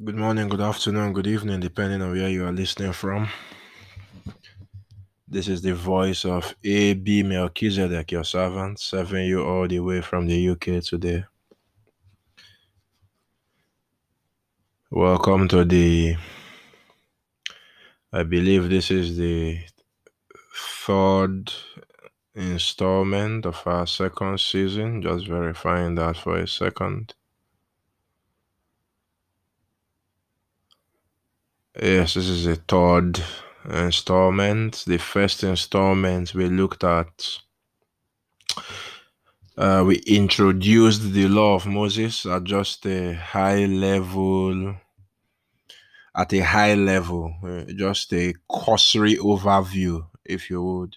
Good morning, good afternoon, good evening, depending on where you are listening from. This is the voice of A.B. Melchizedek, your servant, serving you all the way from the UK today. Welcome to the, I believe this is the third installment of our second season. Just verifying that for a second. Yes, this is the third installment. The first installment we looked at, uh, we introduced the law of Moses at just a high level, at a high level, uh, just a cursory overview, if you would.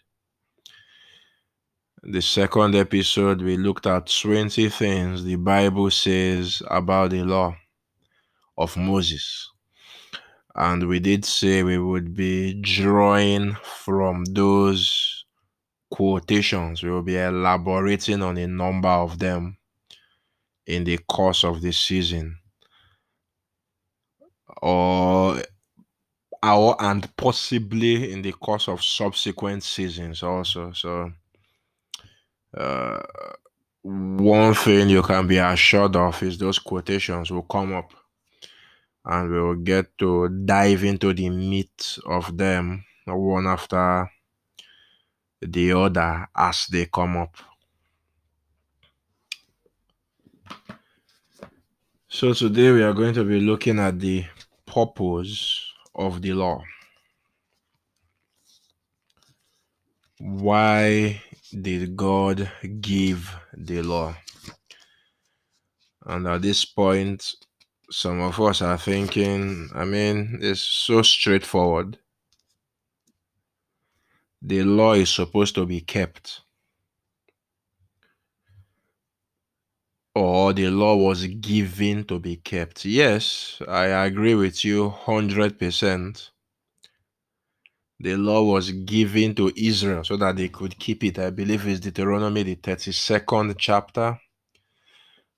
The second episode, we looked at 20 things the Bible says about the law of Moses and we did say we would be drawing from those quotations. We will be elaborating on a number of them in the course of this season. Or or and possibly in the course of subsequent seasons also. So uh, one thing you can be assured of is those quotations will come up and we'll get to dive into the meat of them one after the other as they come up. So, today we are going to be looking at the purpose of the law. Why did God give the law? And at this point, some of us are thinking, I mean, it's so straightforward. The law is supposed to be kept. Or the law was given to be kept. Yes, I agree with you 100%. The law was given to Israel so that they could keep it. I believe it's Deuteronomy, the 32nd chapter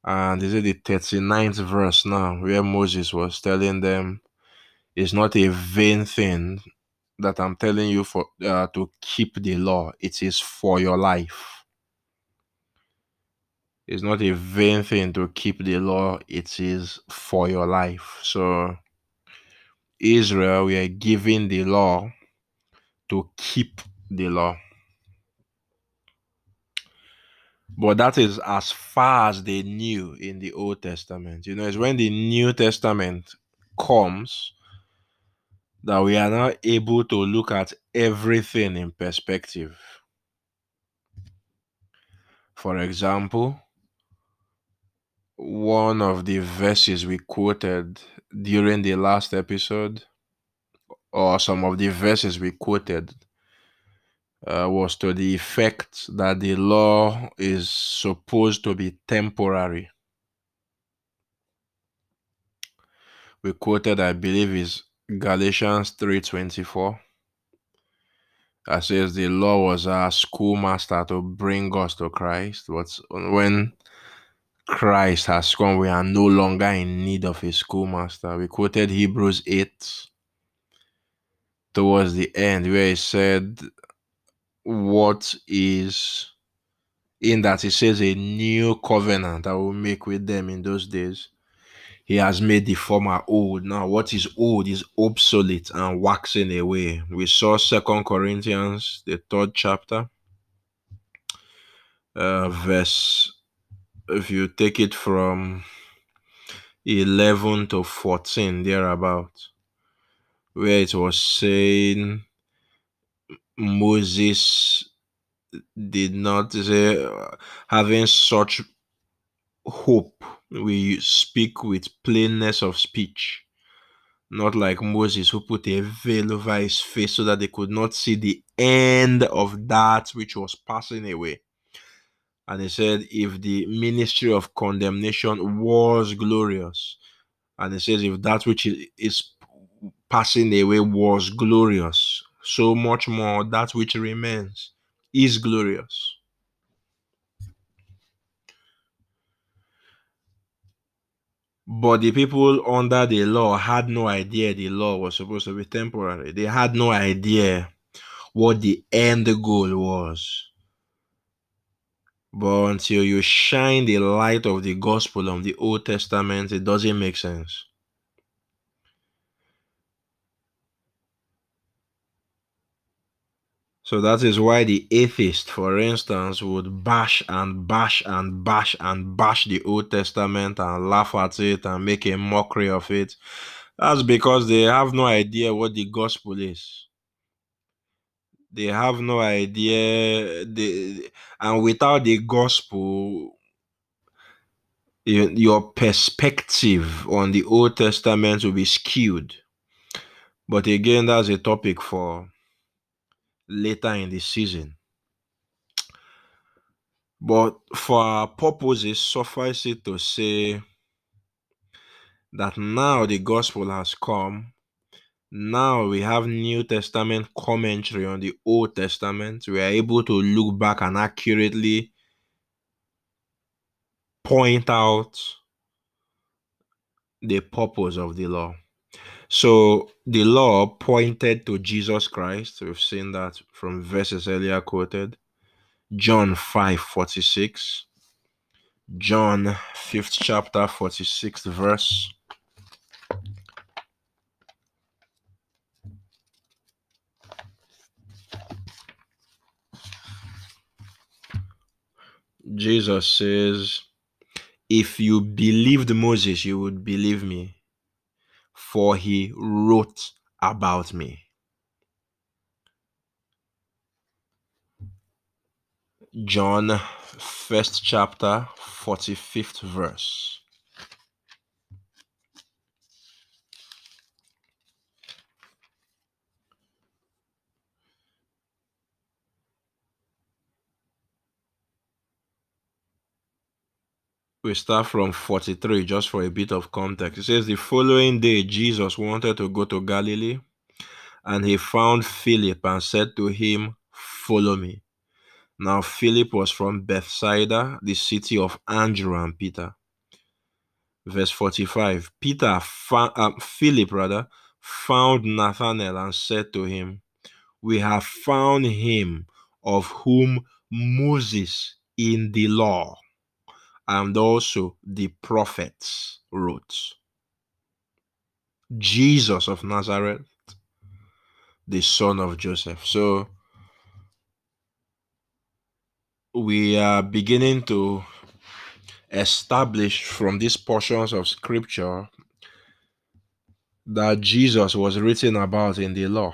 and this is the 39th verse now where Moses was telling them it's not a vain thing that I'm telling you for uh, to keep the law. It is for your life. It's not a vain thing to keep the law. It is for your life. So Israel we are given the law to keep the law but that is as far as they knew in the Old Testament. You know, it's when the New Testament comes that we are now able to look at everything in perspective. For example, one of the verses we quoted during the last episode, or some of the verses we quoted uh, was to the effect that the law is supposed to be temporary. We quoted, I believe, is Galatians 3:24. That says the law was our schoolmaster to bring us to Christ. But when Christ has come, we are no longer in need of a schoolmaster. We quoted Hebrews 8 towards the end, where he said, what is in that he says a new covenant I will make with them in those days. He has made the former old. Now, what is old is obsolete and waxing away. We saw Second Corinthians, the third chapter, uh, verse. If you take it from eleven to fourteen, thereabout, where it was saying Moses did not say having such hope we speak with plainness of speech. Not like Moses who put a veil over his face so that they could not see the end of that which was passing away. And he said if the ministry of condemnation was glorious and he says if that which is passing away was glorious so much more that which remains is glorious. But the people under the law had no idea the law was supposed to be temporary. They had no idea what the end goal was. But until you shine the light of the gospel of the Old Testament, it doesn't make sense. So that is why the atheist, for instance, would bash and bash and bash and bash the Old Testament and laugh at it and make a mockery of it. That's because they have no idea what the gospel is. They have no idea. They, and without the gospel, your perspective on the Old Testament will be skewed. But again, that's a topic for later in the season. But for our purposes, suffice it to say that now the gospel has come. Now we have New Testament commentary on the Old Testament. We are able to look back and accurately point out the purpose of the law. So the law pointed to Jesus Christ. We've seen that from verses earlier quoted. John 5 46. John 5th chapter 46th verse. Jesus says, If you believed Moses, you would believe me, for he wrote about me. John, first chapter, 45th verse. We start from 43 just for a bit of context. It says the following day Jesus wanted to go to Galilee and he found Philip and said to him, Follow me. Now Philip was from Bethsaida, the city of Andrew and Peter. Verse 45 Peter, fa- uh, Philip rather, found Nathanael and said to him, We have found him of whom Moses in the law and also the prophets wrote. Jesus of Nazareth, the son of Joseph. So we are beginning to establish from these portions of scripture that Jesus was written about in the law.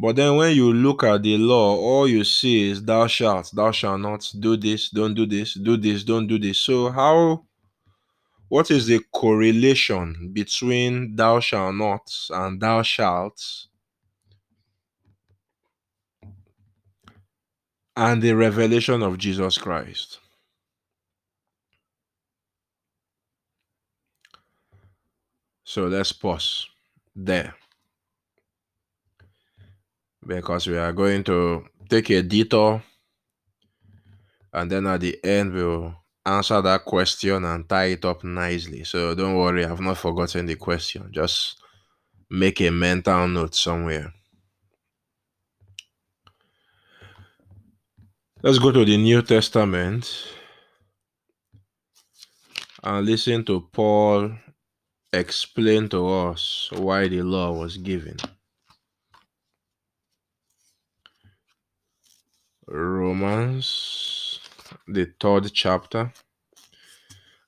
But then when you look at the law, all you see is thou shalt, thou shalt not do this, don't do this, do this, don't do this. So how what is the correlation between thou shalt not and thou shalt and the revelation of Jesus Christ? So let's pause there because we are going to take a detour and then at the end we'll answer that question and tie it up nicely. So don't worry, I've not forgotten the question. Just make a mental note somewhere. Let's go to the New Testament and listen to Paul explain to us why the law was given. Romans, the third chapter.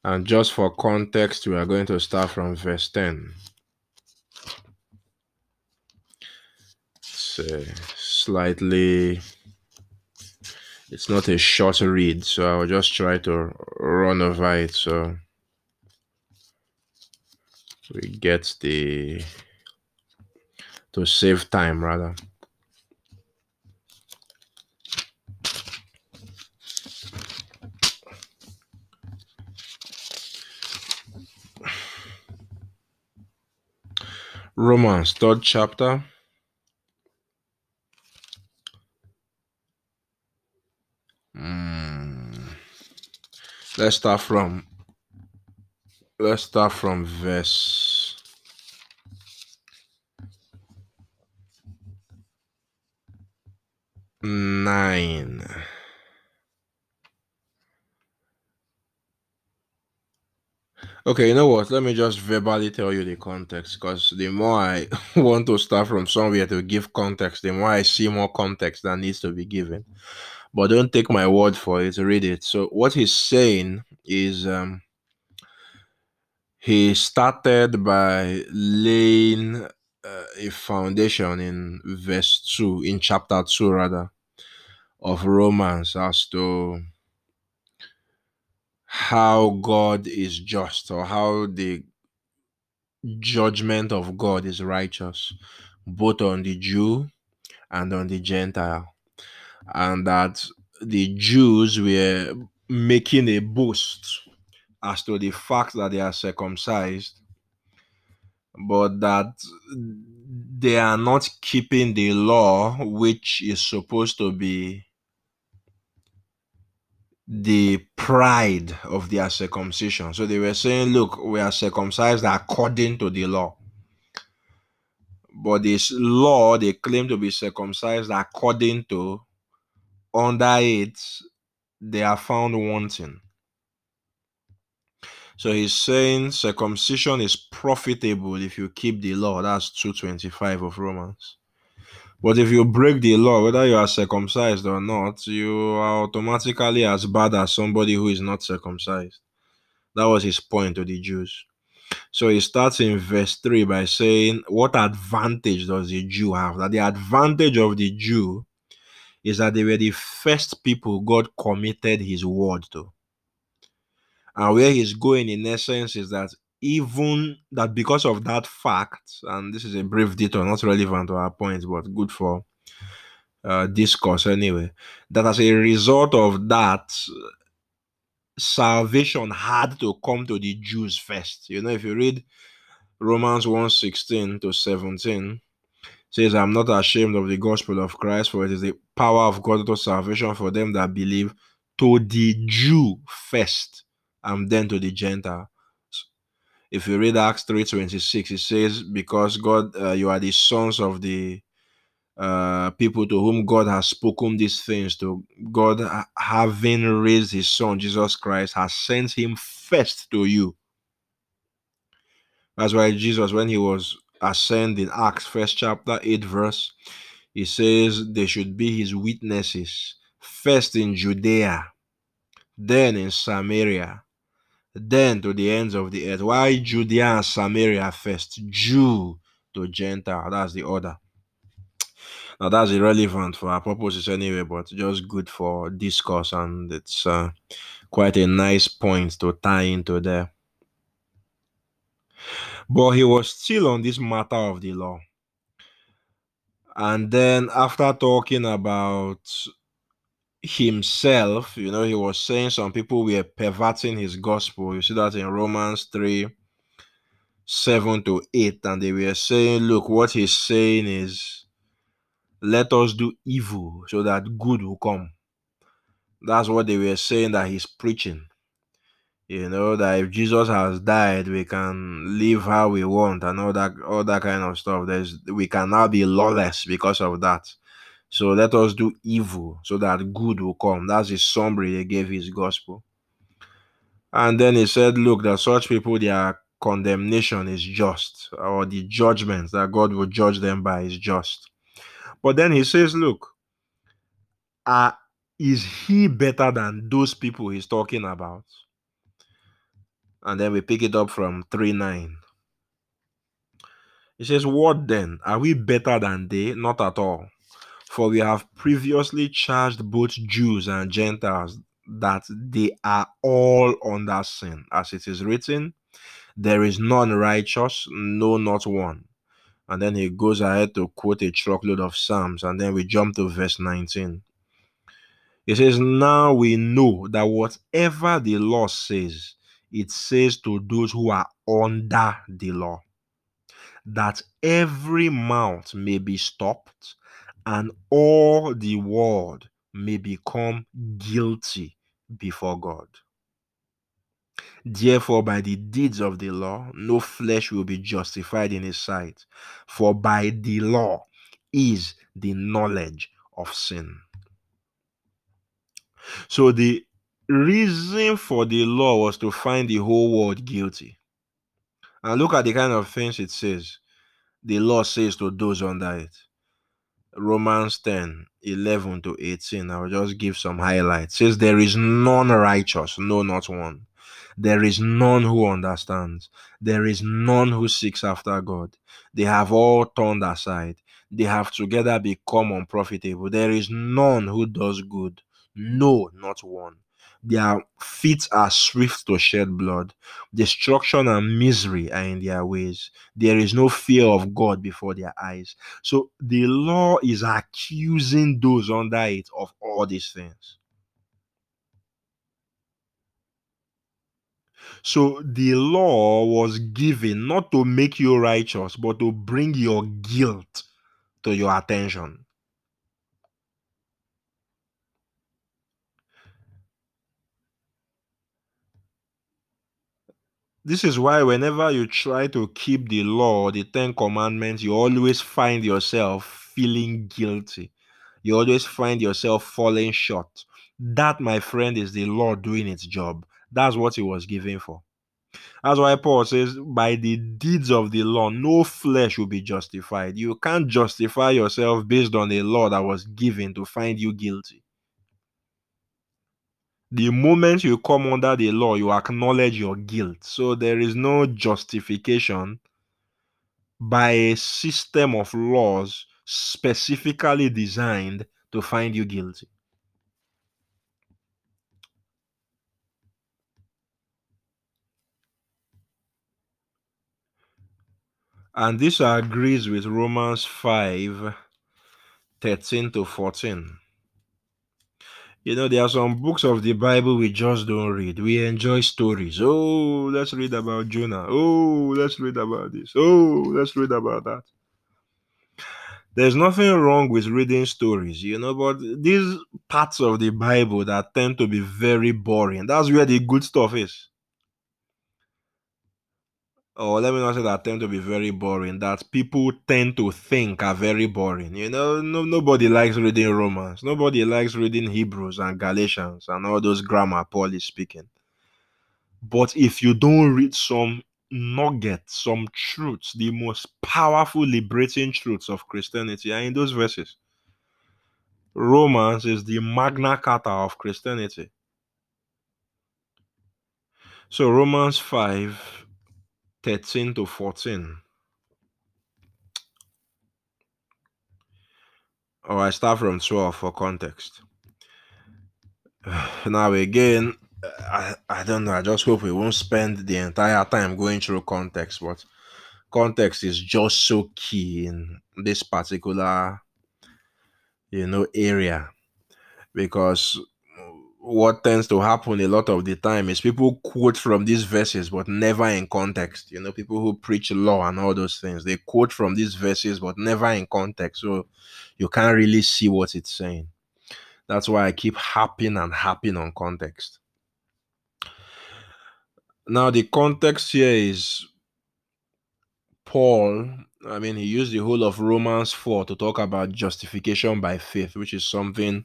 And just for context, we are going to start from verse 10. It's slightly, it's not a short read, so I'll just try to run over it so we get the, to save time rather. Romans, third chapter. Mm. Let's start from let's start from verse nine. Okay, you know what? Let me just verbally tell you the context because the more I want to start from somewhere to give context, the more I see more context that needs to be given. But don't take my word for it, read it. So, what he's saying is um, he started by laying uh, a foundation in verse 2, in chapter 2, rather, of Romans as to how God is just or how the judgment of God is righteous, both on the Jew and on the Gentile. And that the Jews were making a boast as to the fact that they are circumcised, but that they are not keeping the law, which is supposed to be the pride of their circumcision. So they were saying, Look, we are circumcised according to the law. But this law they claim to be circumcised according to, under it, they are found wanting. So he's saying circumcision is profitable if you keep the law. That's 225 of Romans. But if you break the law, whether you are circumcised or not, you are automatically as bad as somebody who is not circumcised. That was his point to the Jews. So he starts in verse 3 by saying, What advantage does the Jew have? That the advantage of the Jew is that they were the first people God committed his word to. And where he's going, in essence, is that even that because of that fact, and this is a brief detail, not relevant to our point, but good for uh, discourse anyway, that as a result of that, salvation had to come to the Jews first. You know, if you read Romans 1 16 to 17, says, I'm not ashamed of the gospel of Christ, for it is the power of God to salvation for them that believe, to the Jew first, and then to the Gentile. If you read Acts 3:26, it says, Because God, uh, you are the sons of the uh, people to whom God has spoken these things, to God having raised his son, Jesus Christ, has sent him first to you. That's why Jesus, when he was ascending, Acts first chapter 8, verse, he says they should be his witnesses, first in Judea, then in Samaria, then to the ends of the earth. Why Judea and Samaria first? Jew to Gentile. That's the order. Now that's irrelevant for our purposes anyway, but just good for discourse, and it's uh, quite a nice point to tie into there. But he was still on this matter of the law. And then after talking about himself, you know, he was saying some people were perverting his gospel. You see that in Romans 3 7 to 8. And they were saying, look, what he's saying is, let us do evil so that good will come. That's what they were saying that he's preaching. You know, that if Jesus has died, we can live how we want and all that all that kind of stuff. There's we can now be lawless because of that. So let us do evil so that good will come. That's the summary they gave his gospel. And then he said, Look, that such people, their condemnation is just, or the judgment that God will judge them by is just. But then he says, Look, uh, is he better than those people he's talking about? And then we pick it up from 3 9. He says, What then? Are we better than they? Not at all. For we have previously charged both Jews and Gentiles that they are all under sin. As it is written, there is none righteous, no, not one. And then he goes ahead to quote a truckload of Psalms, and then we jump to verse 19. He says, Now we know that whatever the law says, it says to those who are under the law, that every mouth may be stopped and all the world may become guilty before God. Therefore, by the deeds of the law, no flesh will be justified in his sight, for by the law is the knowledge of sin. So, the reason for the law was to find the whole world guilty. And look at the kind of things it says. The law says to those under it. Romans 10 11 to 18. I'll just give some highlights. It says, There is none righteous, no, not one. There is none who understands. There is none who seeks after God. They have all turned aside. They have together become unprofitable. There is none who does good. No, not one. Their feet are swift to shed blood. Destruction and misery are in their ways. There is no fear of God before their eyes. So the law is accusing those under it of all these things. So the law was given not to make you righteous, but to bring your guilt to your attention. This is why whenever you try to keep the law, the Ten Commandments, you always find yourself feeling guilty. You always find yourself falling short. That, my friend, is the law doing its job. That's what it was given for. That's why Paul says, by the deeds of the law, no flesh will be justified. You can't justify yourself based on a law that was given to find you guilty. The moment you come under the law, you acknowledge your guilt. So there is no justification by a system of laws specifically designed to find you guilty. And this agrees with Romans 5 13 to 14. You know, there are some books of the Bible we just don't read. We enjoy stories. Oh, let's read about Jonah. Oh, let's read about this. Oh, let's read about that. There's nothing wrong with reading stories, you know, but these parts of the Bible that tend to be very boring, that's where the good stuff is or let me not say that tend to be very boring that people tend to think are very boring you know? No, nobody likes reading romans. Nobody likes reading hebrews and galatians and all those grammar paul is speaking. But if you don't read some nuggets some truths the most powerful liberating truths of christianity are in those verses. Romans is the magna carta of christianity. So romans 5 13 to 14. Or I start from 12 for context. Now, again, I, I don't know. I just hope we won't spend the entire time going through context, but context is just so key in this particular, you know, area because what tends to happen a lot of the time is people quote from these verses but never in context. You know, people who preach law and all those things, they quote from these verses but never in context. So you can't really see what it's saying. That's why I keep harping and harping on context. Now, the context here is Paul. I mean, he used the whole of Romans 4 to talk about justification by faith, which is something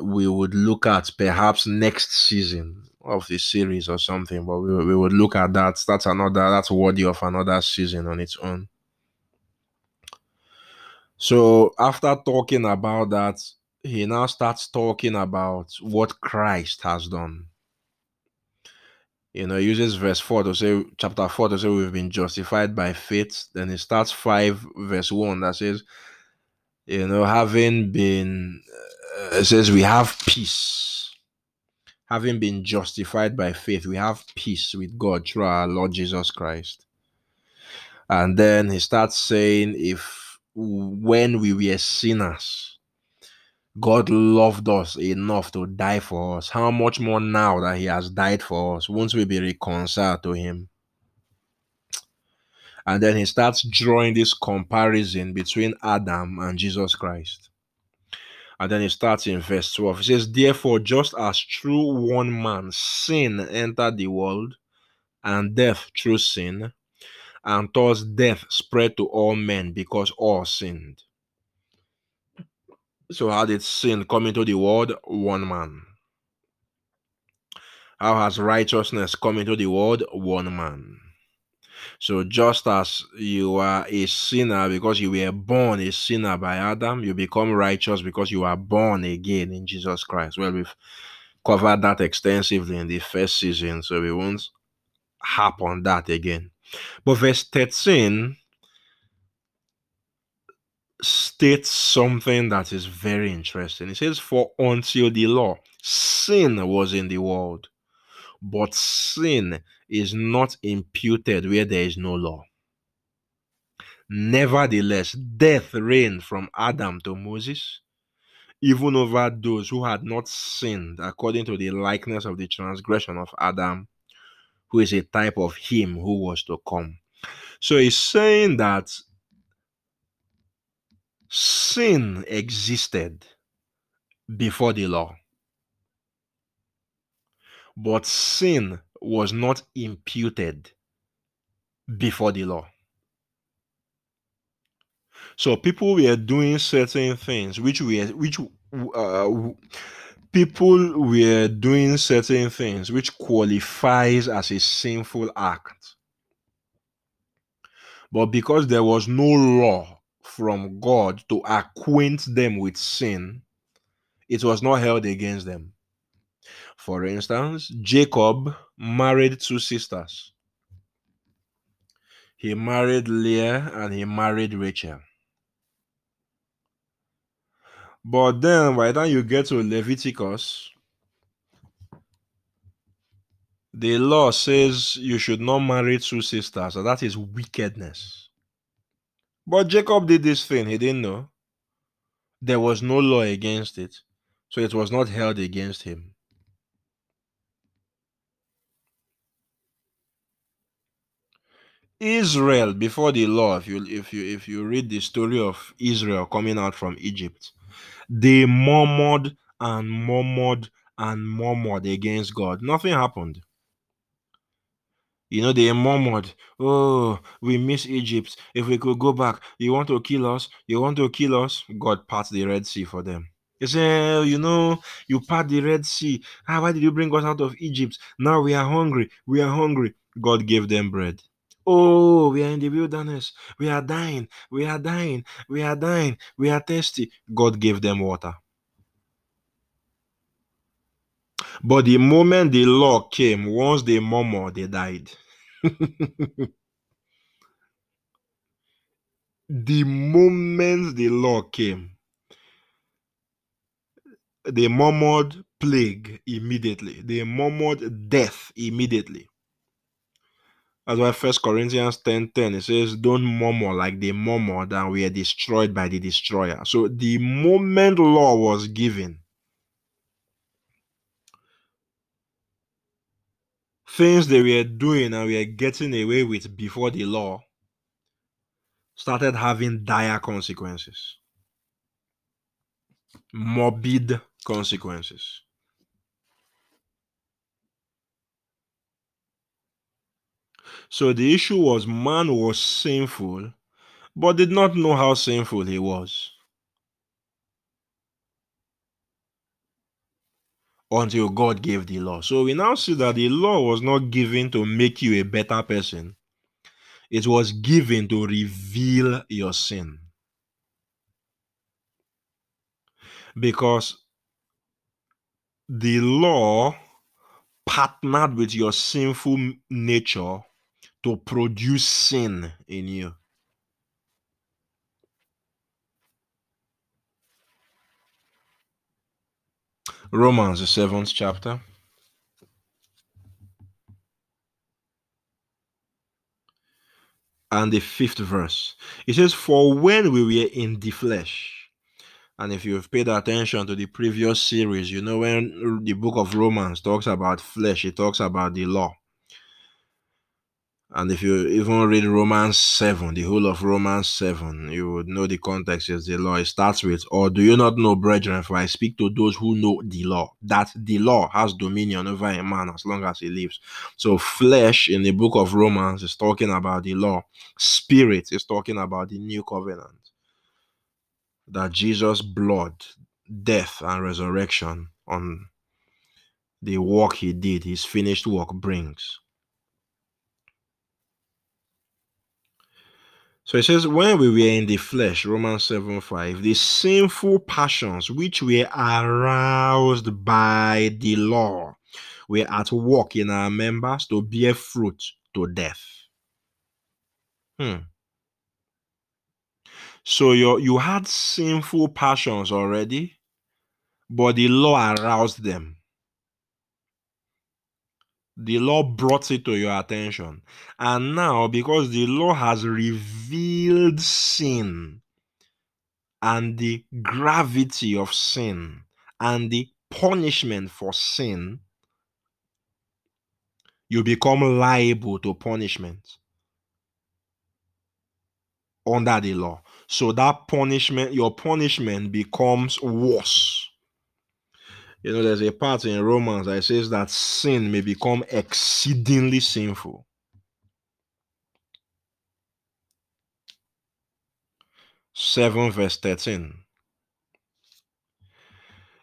we, would look at perhaps next season of the series or something, but we, we would look at that. That's another, that's worthy of another season on its own. So after talking about that, he now starts talking about what Christ has done. You know, uses verse 4 to say, chapter 4 to say, we've been justified by faith. Then he starts 5, verse 1 that says, you know, having been Uh, it says we have peace. Having been justified by faith, we have peace with God through our Lord Jesus Christ. And then he starts saying, if when we were sinners, God loved us enough to die for us, how much more now that he has died for us, won't we be reconciled to him? And then he starts drawing this comparison between Adam and Jesus Christ And then it starts in verse 12. It says, Therefore, just as through one man sin entered the world, and death through sin, and thus death spread to all men because all sinned. So, how did sin come into the world? One man. How has righteousness come into the world? One man. So, just as you are a sinner because you were born a sinner by Adam, you become righteous because you are born again in Jesus Christ. Well, we've covered that extensively in the first season, so we won't harp on that again. But verse 13 states something that is very interesting. It says, For until the law, sin was in the world, but sin is not imputed where there is no law. Nevertheless, death reigned from Adam to Moses, even over those who had not sinned according to the likeness of the transgression of Adam, who is a type of him who was to come. So he's saying that sin existed before the law, but sin was not imputed before the law. So people were doing certain things which were which uh, people were doing certain things which qualifies as a sinful act. But because there was no law from God to acquaint them with sin, it was not held against them. For instance, Jacob married two sisters. He married Leah and he married Rachel. But then by the time you get to Leviticus, the law says you should not marry two sisters, and that is wickedness. But Jacob did this thing, he didn't know. There was no law against it, so it was not held against him. Israel before the law, if you if you if you read the story of Israel coming out from Egypt, they murmured and murmured and murmured against God. Nothing happened. You know, they murmured, Oh, we miss Egypt. If we could go back, you want to kill us? You want to kill us? God part the Red Sea for them. He said, You know, you part the Red Sea. Ah, why did you bring us out of Egypt? Now we are hungry. We are hungry. God gave them bread. Oh, we are in the wilderness. We are dying. We are dying. We are dying. We are thirsty. God gave them water. But the moment the law came, once they murmured, they died. the moment the law came, they murmured plague immediately. They murmured death immediately. That's why First Corinthians 10 10 it says, Don't murmur like they murmur and we are destroyed by the destroyer. So the moment law was given, things they were doing and we were getting away with before the law started having dire consequences, morbid consequences. So the issue was man was sinful, but did not know how sinful he was. Until God gave the law. So we now see that the law was not given to make you a better person, it was given to reveal your sin. Because the law partnered with your sinful nature to produce sin in you. Romans, the seventh chapter. And the fifth verse. It says, For when we were in the flesh, and if you've paid attention to the previous series, you know when the book of Romans talks about flesh, it talks about the law. And if you even read Romans 7, the whole of Romans 7, you would know the context is the law. It starts with, Or do you not know, brethren, for I speak to those who know the law, that the law has dominion over a man as long as he lives. So, flesh in the book of Romans is talking about the law, spirit is talking about the new covenant. That Jesus' blood, death, and resurrection on the work he did, his finished work brings. So it says, when we were in the flesh, Romans 7 5, the sinful passions which were aroused by the law were at work in our members to bear fruit to death. Hmm. So you you had sinful passions already, but the law aroused them the law brought it to your attention. And now, because the law has revealed sin and the gravity of sin and the punishment for sin, you become liable to punishment under the law. So that punishment, your punishment becomes worse you know, there's a part in Romans that says that sin may become exceedingly sinful. Seven verse thirteen.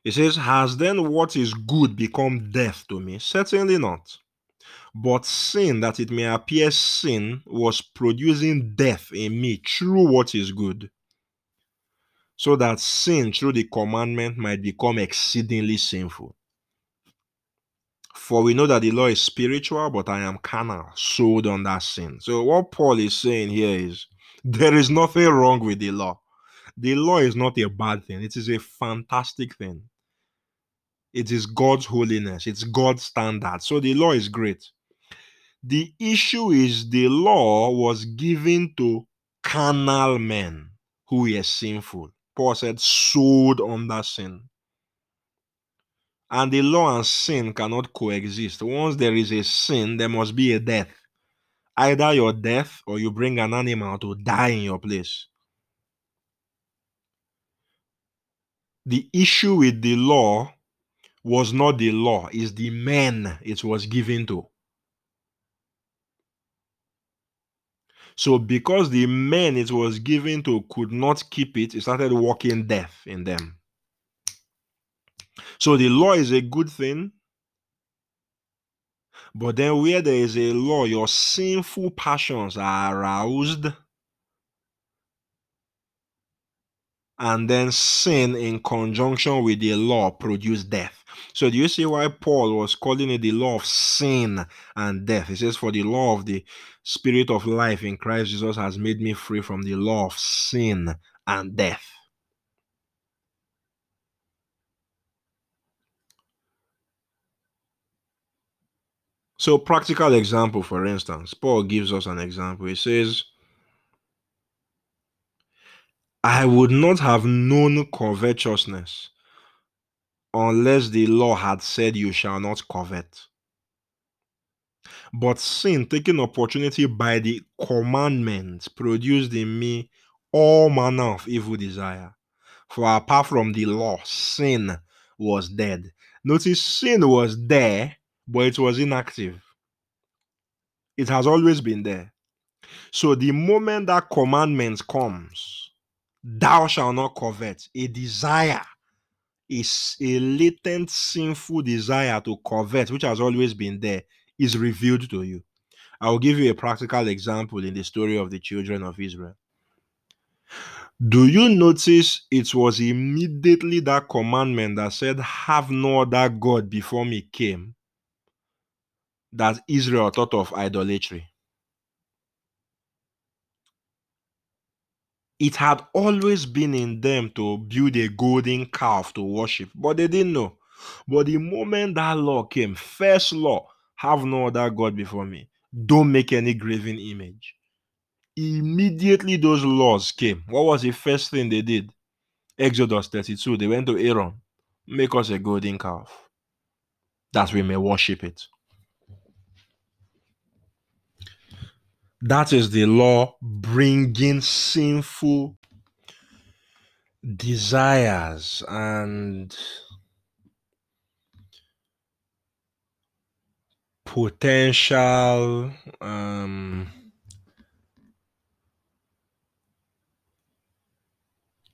It says, Has then what is good become death to me? Certainly not. But sin, that it may appear sin, was producing death in me through what is good so that sin through the commandment might become exceedingly sinful. For we know that the law is spiritual, but I am carnal, sold under sin. So, what Paul is saying here is there is nothing wrong with the law. The law is not a bad thing, it is a fantastic thing. It is God's holiness, it's God's standard. So, the law is great. The issue is the law was given to carnal men who were sinful. Paul said, sold under sin. And the law and sin cannot coexist. Once there is a sin, there must be a death. Either your death or you bring an animal to die in your place. The issue with the law was not the law, it's the men it was given to. So, because the men it was given to could not keep it, it started working death in them. So, the law is a good thing. But then, where there is a law, your sinful passions are aroused. And then sin in conjunction with the law produced death. So do you see why Paul was calling it the law of sin and death? He says, For the law of the spirit of life in Christ Jesus has made me free from the law of sin and death. So, practical example, for instance, Paul gives us an example. He says, I would not have known covetousness unless the law had said, You shall not covet. But sin, taking opportunity by the commandments, produced in me all manner of evil desire. For apart from the law, sin was dead. Notice sin was there, but it was inactive. It has always been there. So the moment that commandment comes, thou shalt not covet, a desire is a latent sinful desire to covet, which has always been there, is revealed to you. I will give you a practical example in the story of the children of Israel. Do you notice it was immediately that commandment that said, Have no other God before me came, that Israel thought of idolatry? It had always been in them to build a golden calf to worship, but they didn't know. But the moment that law came, first law, have no other God before me, don't make any graven image. Immediately those laws came. What was the first thing they did? Exodus 32. They went to Aaron, make us a golden calf, that we may worship it. That is the law bringing sinful desires and potential um,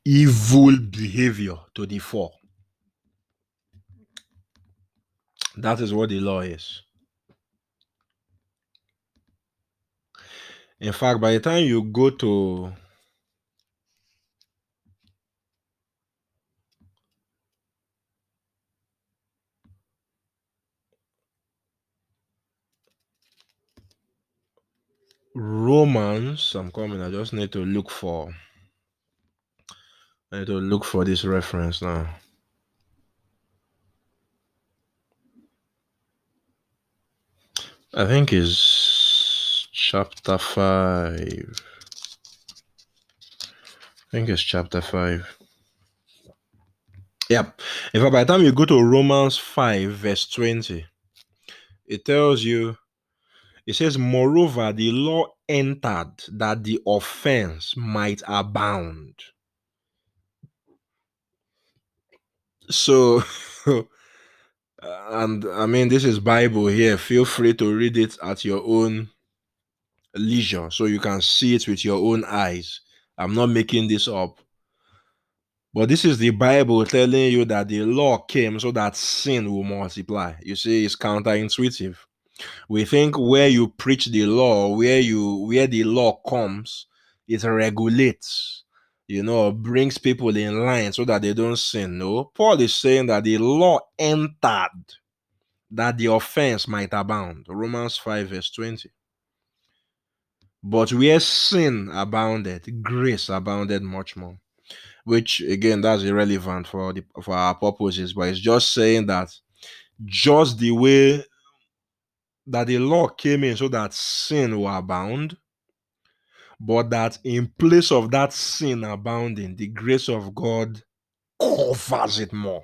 evil behavior to the fore. That is what the law is. In fact, by the time you go to Romans, I'm coming. I just need to look for. I need to look for this reference now. I think it's chapter five. I think it's chapter five. Yep. In fact, by the time you go to Romans 5, verse 20, it tells you, it says, Moreover, the law entered that the offense might abound. So, and I mean, this is Bible here. Feel free to read it at your own leisure so you can see it with your own eyes. I'm not making this up. But this is the Bible telling you that the law came so that sin will multiply. You see, it's counterintuitive. We think where you preach the law, where you where the law comes, it regulates, you know, brings people in line so that they don't sin. No, Paul is saying that the law entered that the offense might abound. Romans 5, verse 20. But where sin abounded, grace abounded much more which again that's irrelevant for the for our purposes but it's just saying that just the way that the law came in so that sin will abound but that in place of that sin abounding the grace of god covers it more.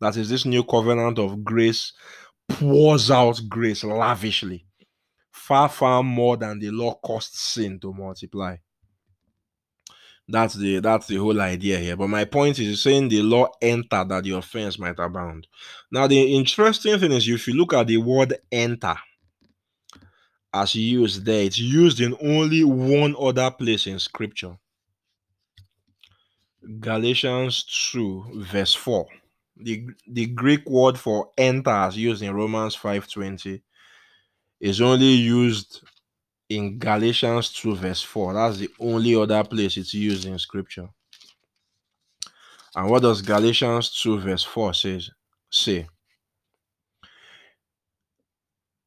That is this new covenant of grace pours out grace lavishly far far more than the law costs sin to multiply that's the that's the whole idea here. But my point is saying the law enter that the offense might abound. Now, the interesting thing is if you look at the word enter as used there, it's used in only one other place in scripture. Galatians 2, verse 4. The, the Greek word for enter as used in Romans 5:20 is only used in Galatians 2, verse 4. That's the only other place it's used in scripture. And what does Galatians 2, verse 4 says say?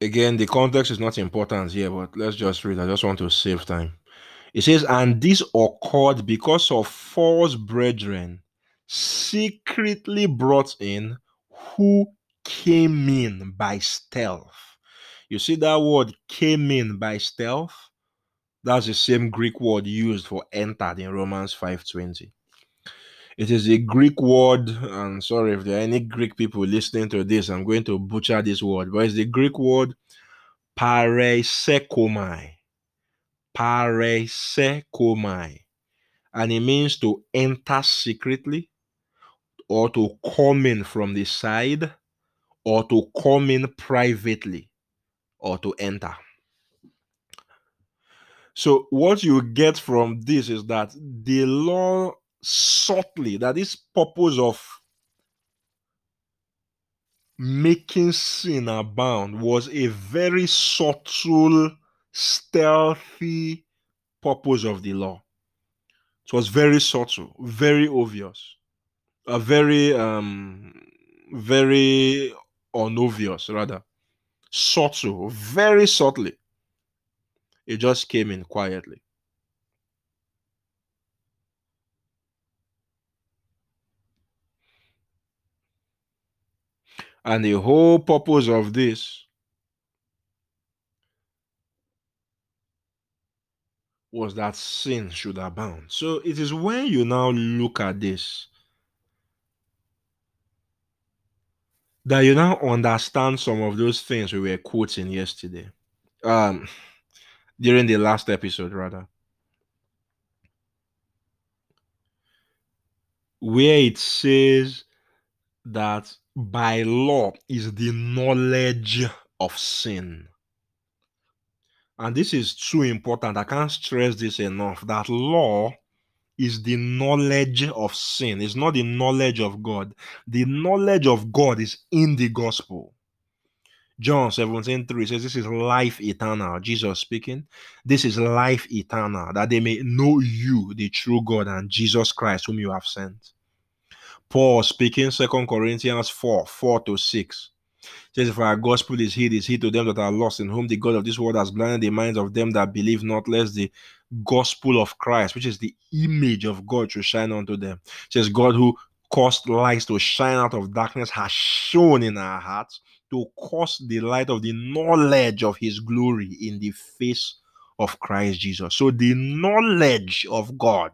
Again, the context is not important here, but let's just read. I just want to save time. It says, And this occurred because of false brethren secretly brought in who came in by stealth you see that word came in by stealth? That's the same Greek word used for entered in Romans 5:20. It is a Greek word, and sorry if there are any Greek people listening to this, I'm going to butcher this word, but it's the Greek word pareisekomai. Pareisekomai. And it means to enter secretly, or to come in from the side, or to come in privately or to enter. So, what you get from this is that the law subtly, that this purpose of making sin abound was a very subtle, stealthy purpose of the law. It was very subtle, very obvious, a very, um, very unobvious, rather subtle, very subtly. It just came in quietly. And the whole purpose of this was that sin should abound. So it is when you now look at this that you now understand some of those things we were quoting yesterday. Um, during the last episode, rather, where it says that by law is the knowledge of sin. And this is too important. I can't stress this enough that law is the knowledge of sin. It's not the knowledge of God. The knowledge of God is in the gospel. John 17 3 says, This is life eternal. Jesus speaking. This is life eternal, that they may know you, the true God, and Jesus Christ, whom you have sent. Paul speaking, Second Corinthians 4 4 to 6 says, our gospel is hid, is hid to them that are lost, in whom the God of this world has blinded the minds of them that believe not, lest the gospel of Christ, which is the image of God, should shine unto them. It says, God who caused lights to shine out of darkness has shone in our hearts to cause the light of the knowledge of his glory in the face of Christ Jesus. So the knowledge of God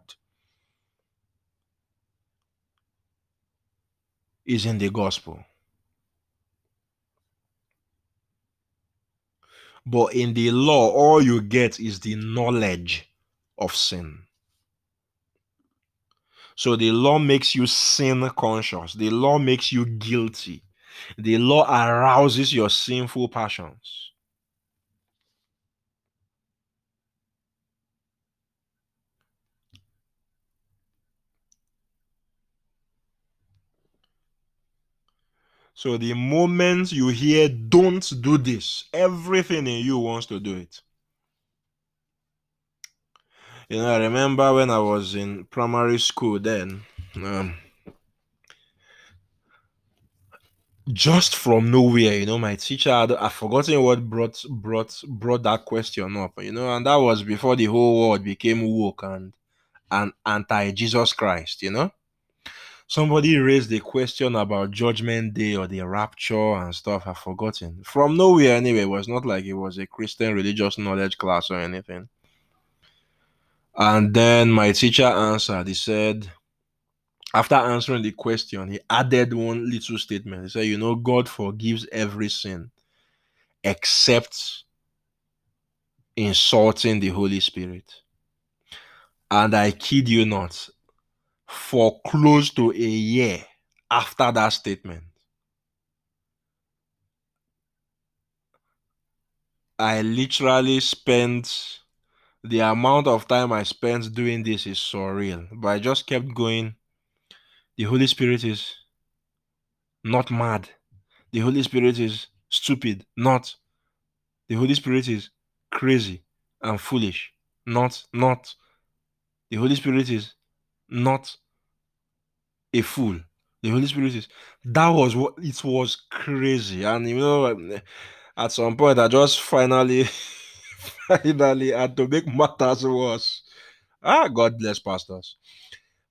is in the gospel. But in the law, all you get is the knowledge of sin. So the law makes you sin conscious, the law makes you guilty, the law arouses your sinful passions. So the moment you hear, don't do this, everything in you wants to do it. You know, I remember when I was in primary school then, um, just from nowhere, you know, my teacher had I've forgotten what brought brought brought that question up, you know, and that was before the whole world became woke and and anti-Jesus Christ, you know somebody raised a question about judgment day or the rapture and stuff i've forgotten. From nowhere anyway it was not like it was a christian religious knowledge class or anything. And then my teacher answered. He said after answering the question he added one little statement. He said you know god forgives every sin except insulting the holy spirit. And i kid you not for close to a year after that statement. I literally spent the amount of time I spent doing this is surreal, but I just kept going. The Holy Spirit is not mad. The Holy Spirit is stupid, not. The Holy Spirit is crazy and foolish, not, not. The Holy Spirit is not a fool. The Holy Spirit is that was what it was crazy, and you know, at some point I just finally, finally had to make matters worse. Ah, God bless pastors.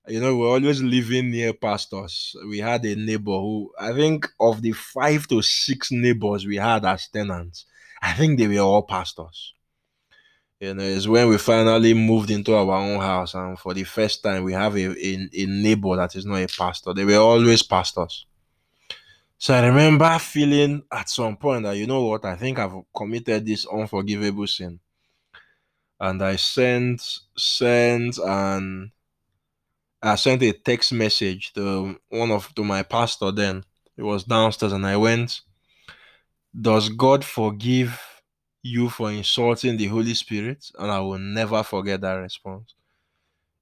You know, we're always living near pastors. We had a neighbor who I think of the five to six neighbors we had as tenants, I think they were all pastors you know, it's when we finally moved into our own house, and for the first time, we have a, a, a neighbor that is not a pastor. They were always pastors. So I remember feeling at some point that, you know what, I think I've committed this unforgivable sin. And I sent, sent, and I sent a text message to one of to my pastor then. It was downstairs, and I went, Does God forgive you for insulting the Holy Spirit, and I will never forget that response.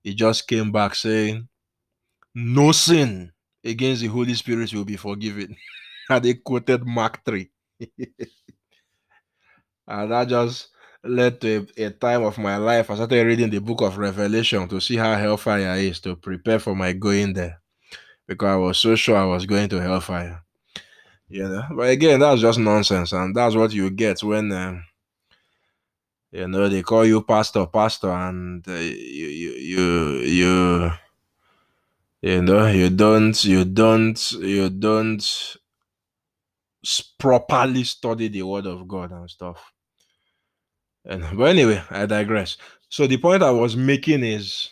He just came back saying, No sin against the Holy Spirit will be forgiven. and they quoted Mark 3. and that just led to a, a, time of my life. I started reading the book of Revelation to see how hellfire is, to prepare for my going there. Because I was so sure I was going to hellfire. You know, but again, that's just nonsense, and that's what you get when uh, you know they call you pastor pastor and uh, you, you you you you know you don't you don't you don't properly study the word of god and stuff. And but anyway i digress. So the point i was making is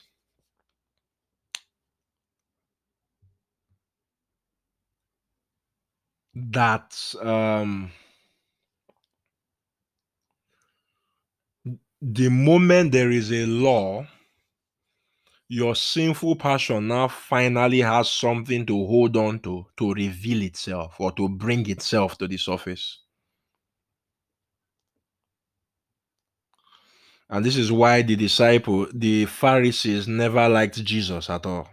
that um The moment there is a law, your sinful passion now finally has something to hold on to to reveal itself or to bring itself to the surface. And this is why the disciple, the Pharisees, never liked Jesus at all.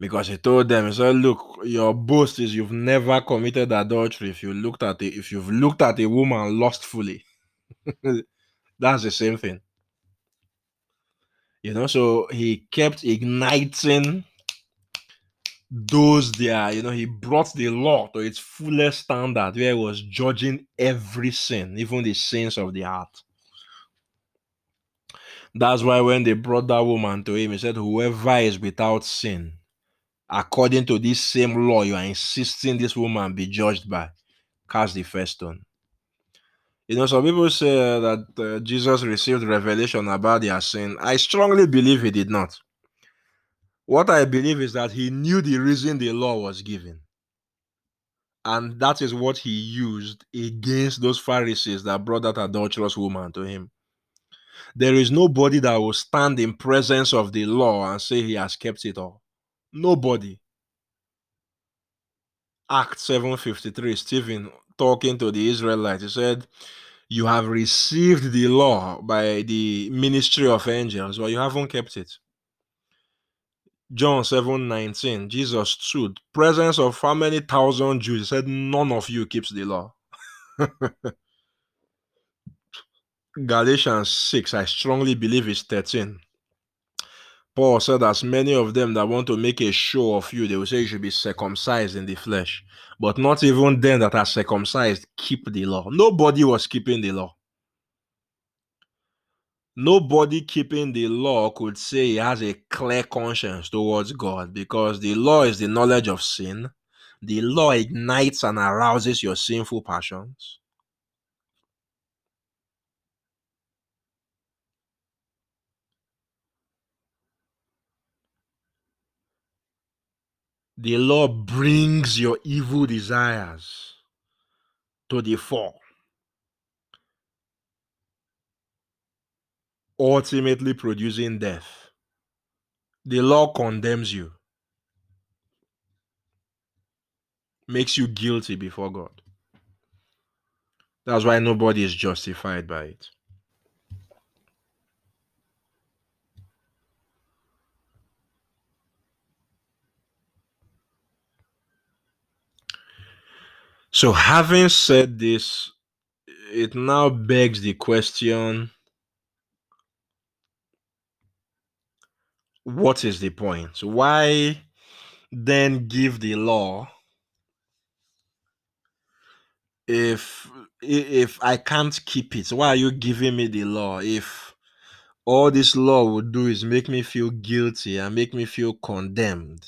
Because he told them, he said, Look, your boast is you've never committed adultery if you looked at it, if you've looked at a woman lustfully. That's the same thing. You know, so he kept igniting those there, you know, he brought the law to its fullest standard where he was judging every sin, even the sins of the heart. That's why when they brought that woman to him, he said, Whoever is without sin, according to this same law you are insisting this woman be judged by, cast the first stone. You know, some people say that uh, Jesus received revelation about their sin. I strongly believe he did not. What I believe is that he knew the reason the law was given. And that is what he used against those Pharisees that brought that adulterous woman to him. There is nobody that will stand in presence of the law and say he has kept it all. Nobody. Act 753, Stephen talking to the Israelites, he said, You have received the law by the ministry of angels, but you haven't kept it. John 7 19, Jesus stood, presence of how many thousand Jews? He said, None of you keeps the law. Galatians 6, I strongly believe it's 13. Paul said, As many of them that want to make a show of you, they will say you should be circumcised in the flesh. But not even them that are circumcised keep the law. Nobody was keeping the law. Nobody keeping the law could say he has a clear conscience towards God because the law is the knowledge of sin. The law ignites and arouses your sinful passions. The law brings your evil desires to the fore. ultimately producing death. The law condemns you, makes you guilty before God. That's why nobody is justified by it. So, having said this, it now begs the question what is the point? Why then give the law if if I can't keep it? Why are you giving me the law if all this law would do is make me feel guilty and make me feel condemned?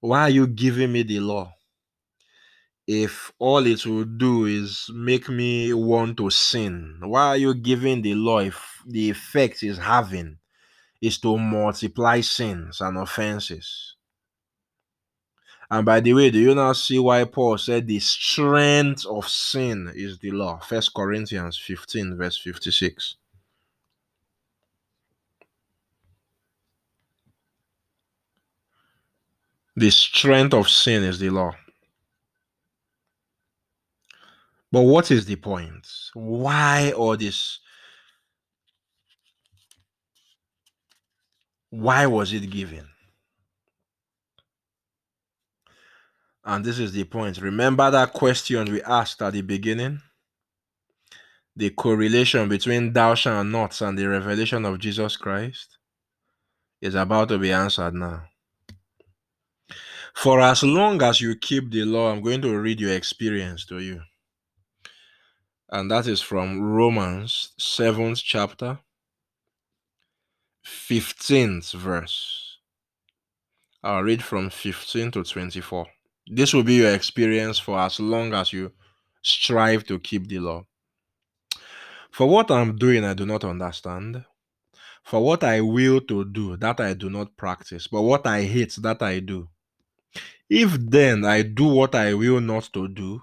Why are you giving me the law? If all it will do is make me want to sin, why are you giving the law if the effect is having is to multiply sins and offenses. And by the way, do you now see why Paul said the strength of sin is the law? First Corinthians 15, verse 56. The strength of sin is the law. But what is the point? Why all this Why was it given? And this is the point. Remember that question we asked at the beginning? The correlation between thou shalt not and the revelation of Jesus Christ is about to be answered now. For as long as you keep the law, I'm going to read your experience to you. And that is from Romans 7th chapter, 15th verse. I'll read from 15 to 24. This will be your experience for as long as you strive to keep the law. For what I'm doing, I do not understand. For what I will to do, that I do not practice. But what I hate, that I do. If then I do what I will not to do,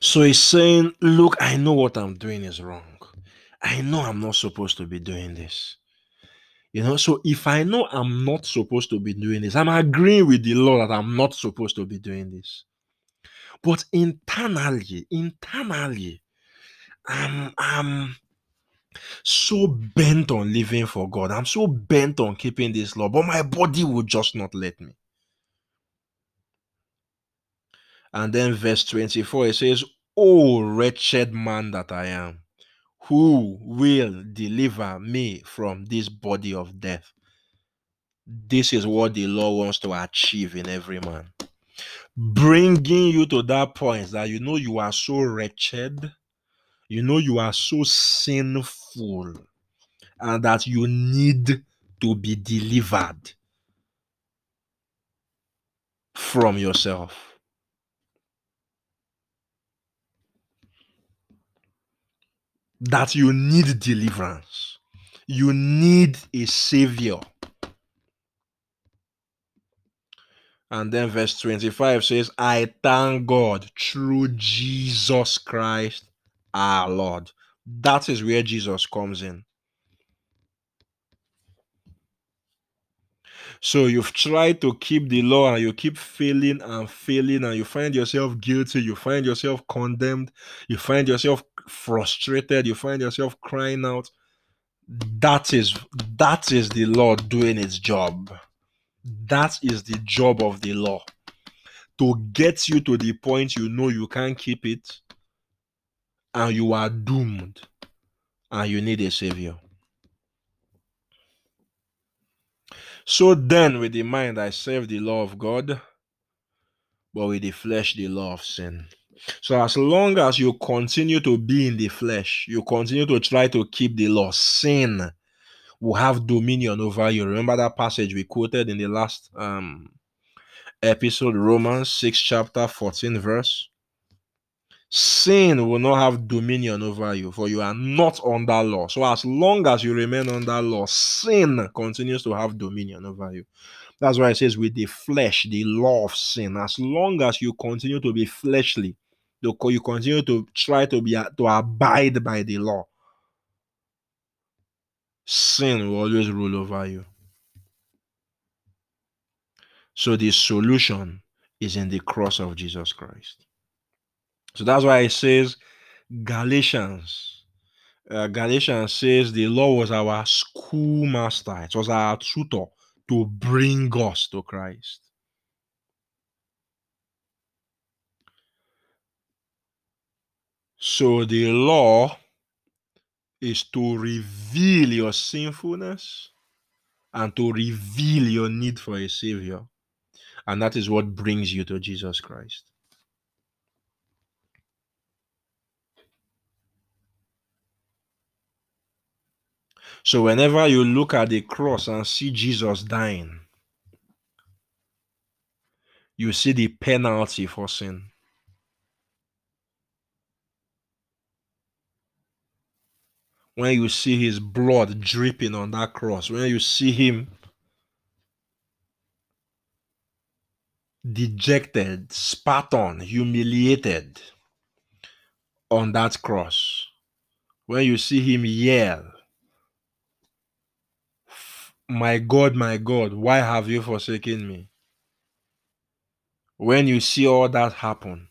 So he's saying, Look, I know what I'm doing is wrong. I know I'm not supposed to be doing this. You know, so if I know I'm not supposed to be doing this, I'm agreeing with the law that I'm not supposed to be doing this. But internally, internally, I'm I'm so bent on living for God. I'm so bent on keeping this law, but my body will just not let me. And then verse 24 it says, Oh wretched man that I am, who will deliver me from this body of death? This is what the law wants to achieve in every man. Bringing you to that point that you know you are so wretched, you know you are so sinful, and that you need to be delivered from yourself. That you need deliverance. You need a savior. And then verse 25 says, I thank God through Jesus Christ our Lord. That is where Jesus comes in. So you've tried to keep the law and you keep failing and failing, and you find yourself guilty, you find yourself condemned, you find yourself frustrated, you find yourself crying out. That is that is the law doing its job. That is the job of the law. To get you to the point you know you can't keep it and you are doomed and you need a savior. So then, with the mind, I serve the law of God, but with the flesh, the law of sin. So, as long as you continue to be in the flesh, you continue to try to keep the law, sin will have dominion over you. Remember that passage we quoted in the last um, episode, Romans 6, chapter 14, verse? sin will not have dominion over you, for you are not under law. So, as long as you remain under law, sin continues to have dominion over you. That's why it says, with the flesh, the law of sin. As long as you continue to be fleshly, you continue to try to be to abide by the law, sin will always rule over you. So, the solution is in the cross of Jesus Christ. So that's why it says Galatians. Uh, Galatians says the law was our schoolmaster, it was our tutor to bring us to Christ. So the law is to reveal your sinfulness and to reveal your need for a savior. And that is what brings you to Jesus Christ. So whenever you look at the cross and see Jesus dying, you see the penalty for sin. When you see his blood dripping on that cross, when you see him dejected, spat on, humiliated on that cross, when you see him yell, my God, my God, why have you forsaken me? When you see all that happen,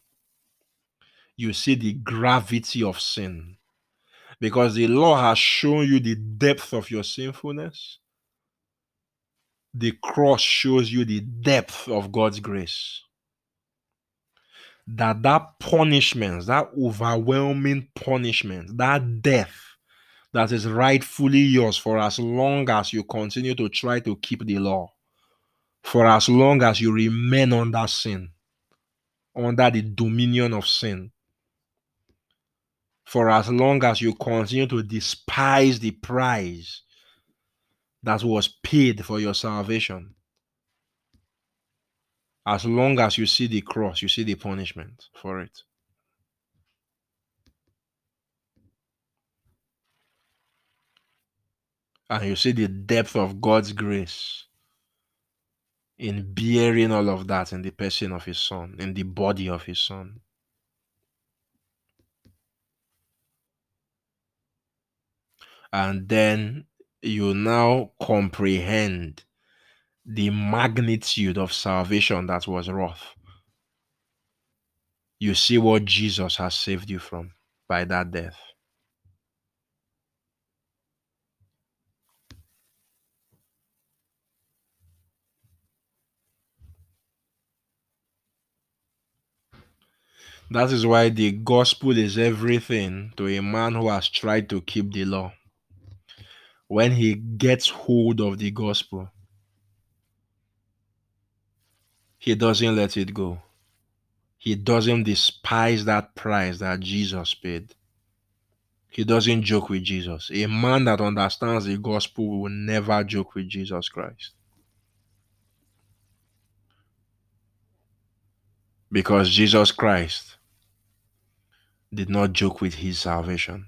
you see the gravity of sin. Because the law has shown you the depth of your sinfulness. the cross shows you the depth of God's grace. That that punishment, that overwhelming punishment, that death that is rightfully yours for as long as you continue to try to keep the law, for as long as you remain under sin, under the dominion of sin, for as long as you continue to despise the price that was paid for your salvation. As long as you see the cross, you see the punishment for it. And you see the depth of God's grace in bearing all of that in the person of His Son, in the body of His Son. And then you now comprehend the magnitude of salvation that was wrought. You see what Jesus has saved you from by that death. That is why the gospel is everything to a man who has tried to keep the law. When he gets hold of the gospel, he doesn't let it go. He doesn't despise that price that Jesus paid. He doesn't joke with Jesus. A man that understands the gospel will never joke with Jesus Christ. Because Jesus Christ did not joke with his salvation.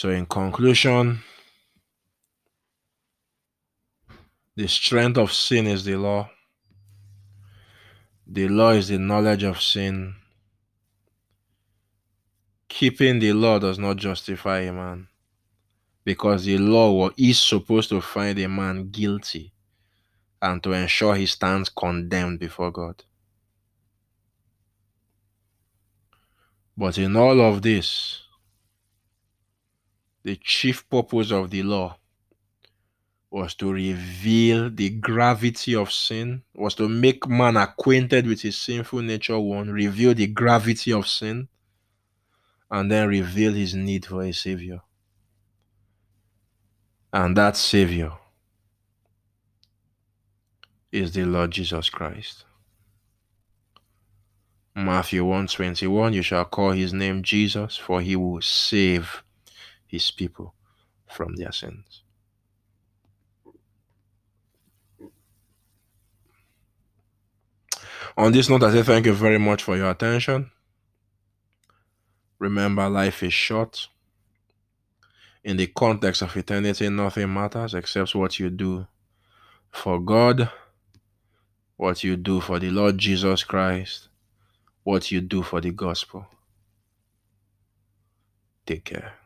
So, in conclusion, the strength of sin is the law. The law is the knowledge of sin. Keeping the law does not justify a man because the law is supposed to find a man guilty and to ensure he stands condemned before God. But in all of this, the chief purpose of the law was to reveal the gravity of sin, was to make man acquainted with his sinful nature, one, reveal the gravity of sin, and then reveal his need for a savior. And that savior is the Lord Jesus Christ. Matthew 121 You shall call his name Jesus, for he will save his people from their sins. On this note, I say thank you very much for your attention. Remember, life is short. In the context of eternity, nothing matters except what you do for God, what you do for the Lord Jesus Christ, what you do for the gospel. Take care.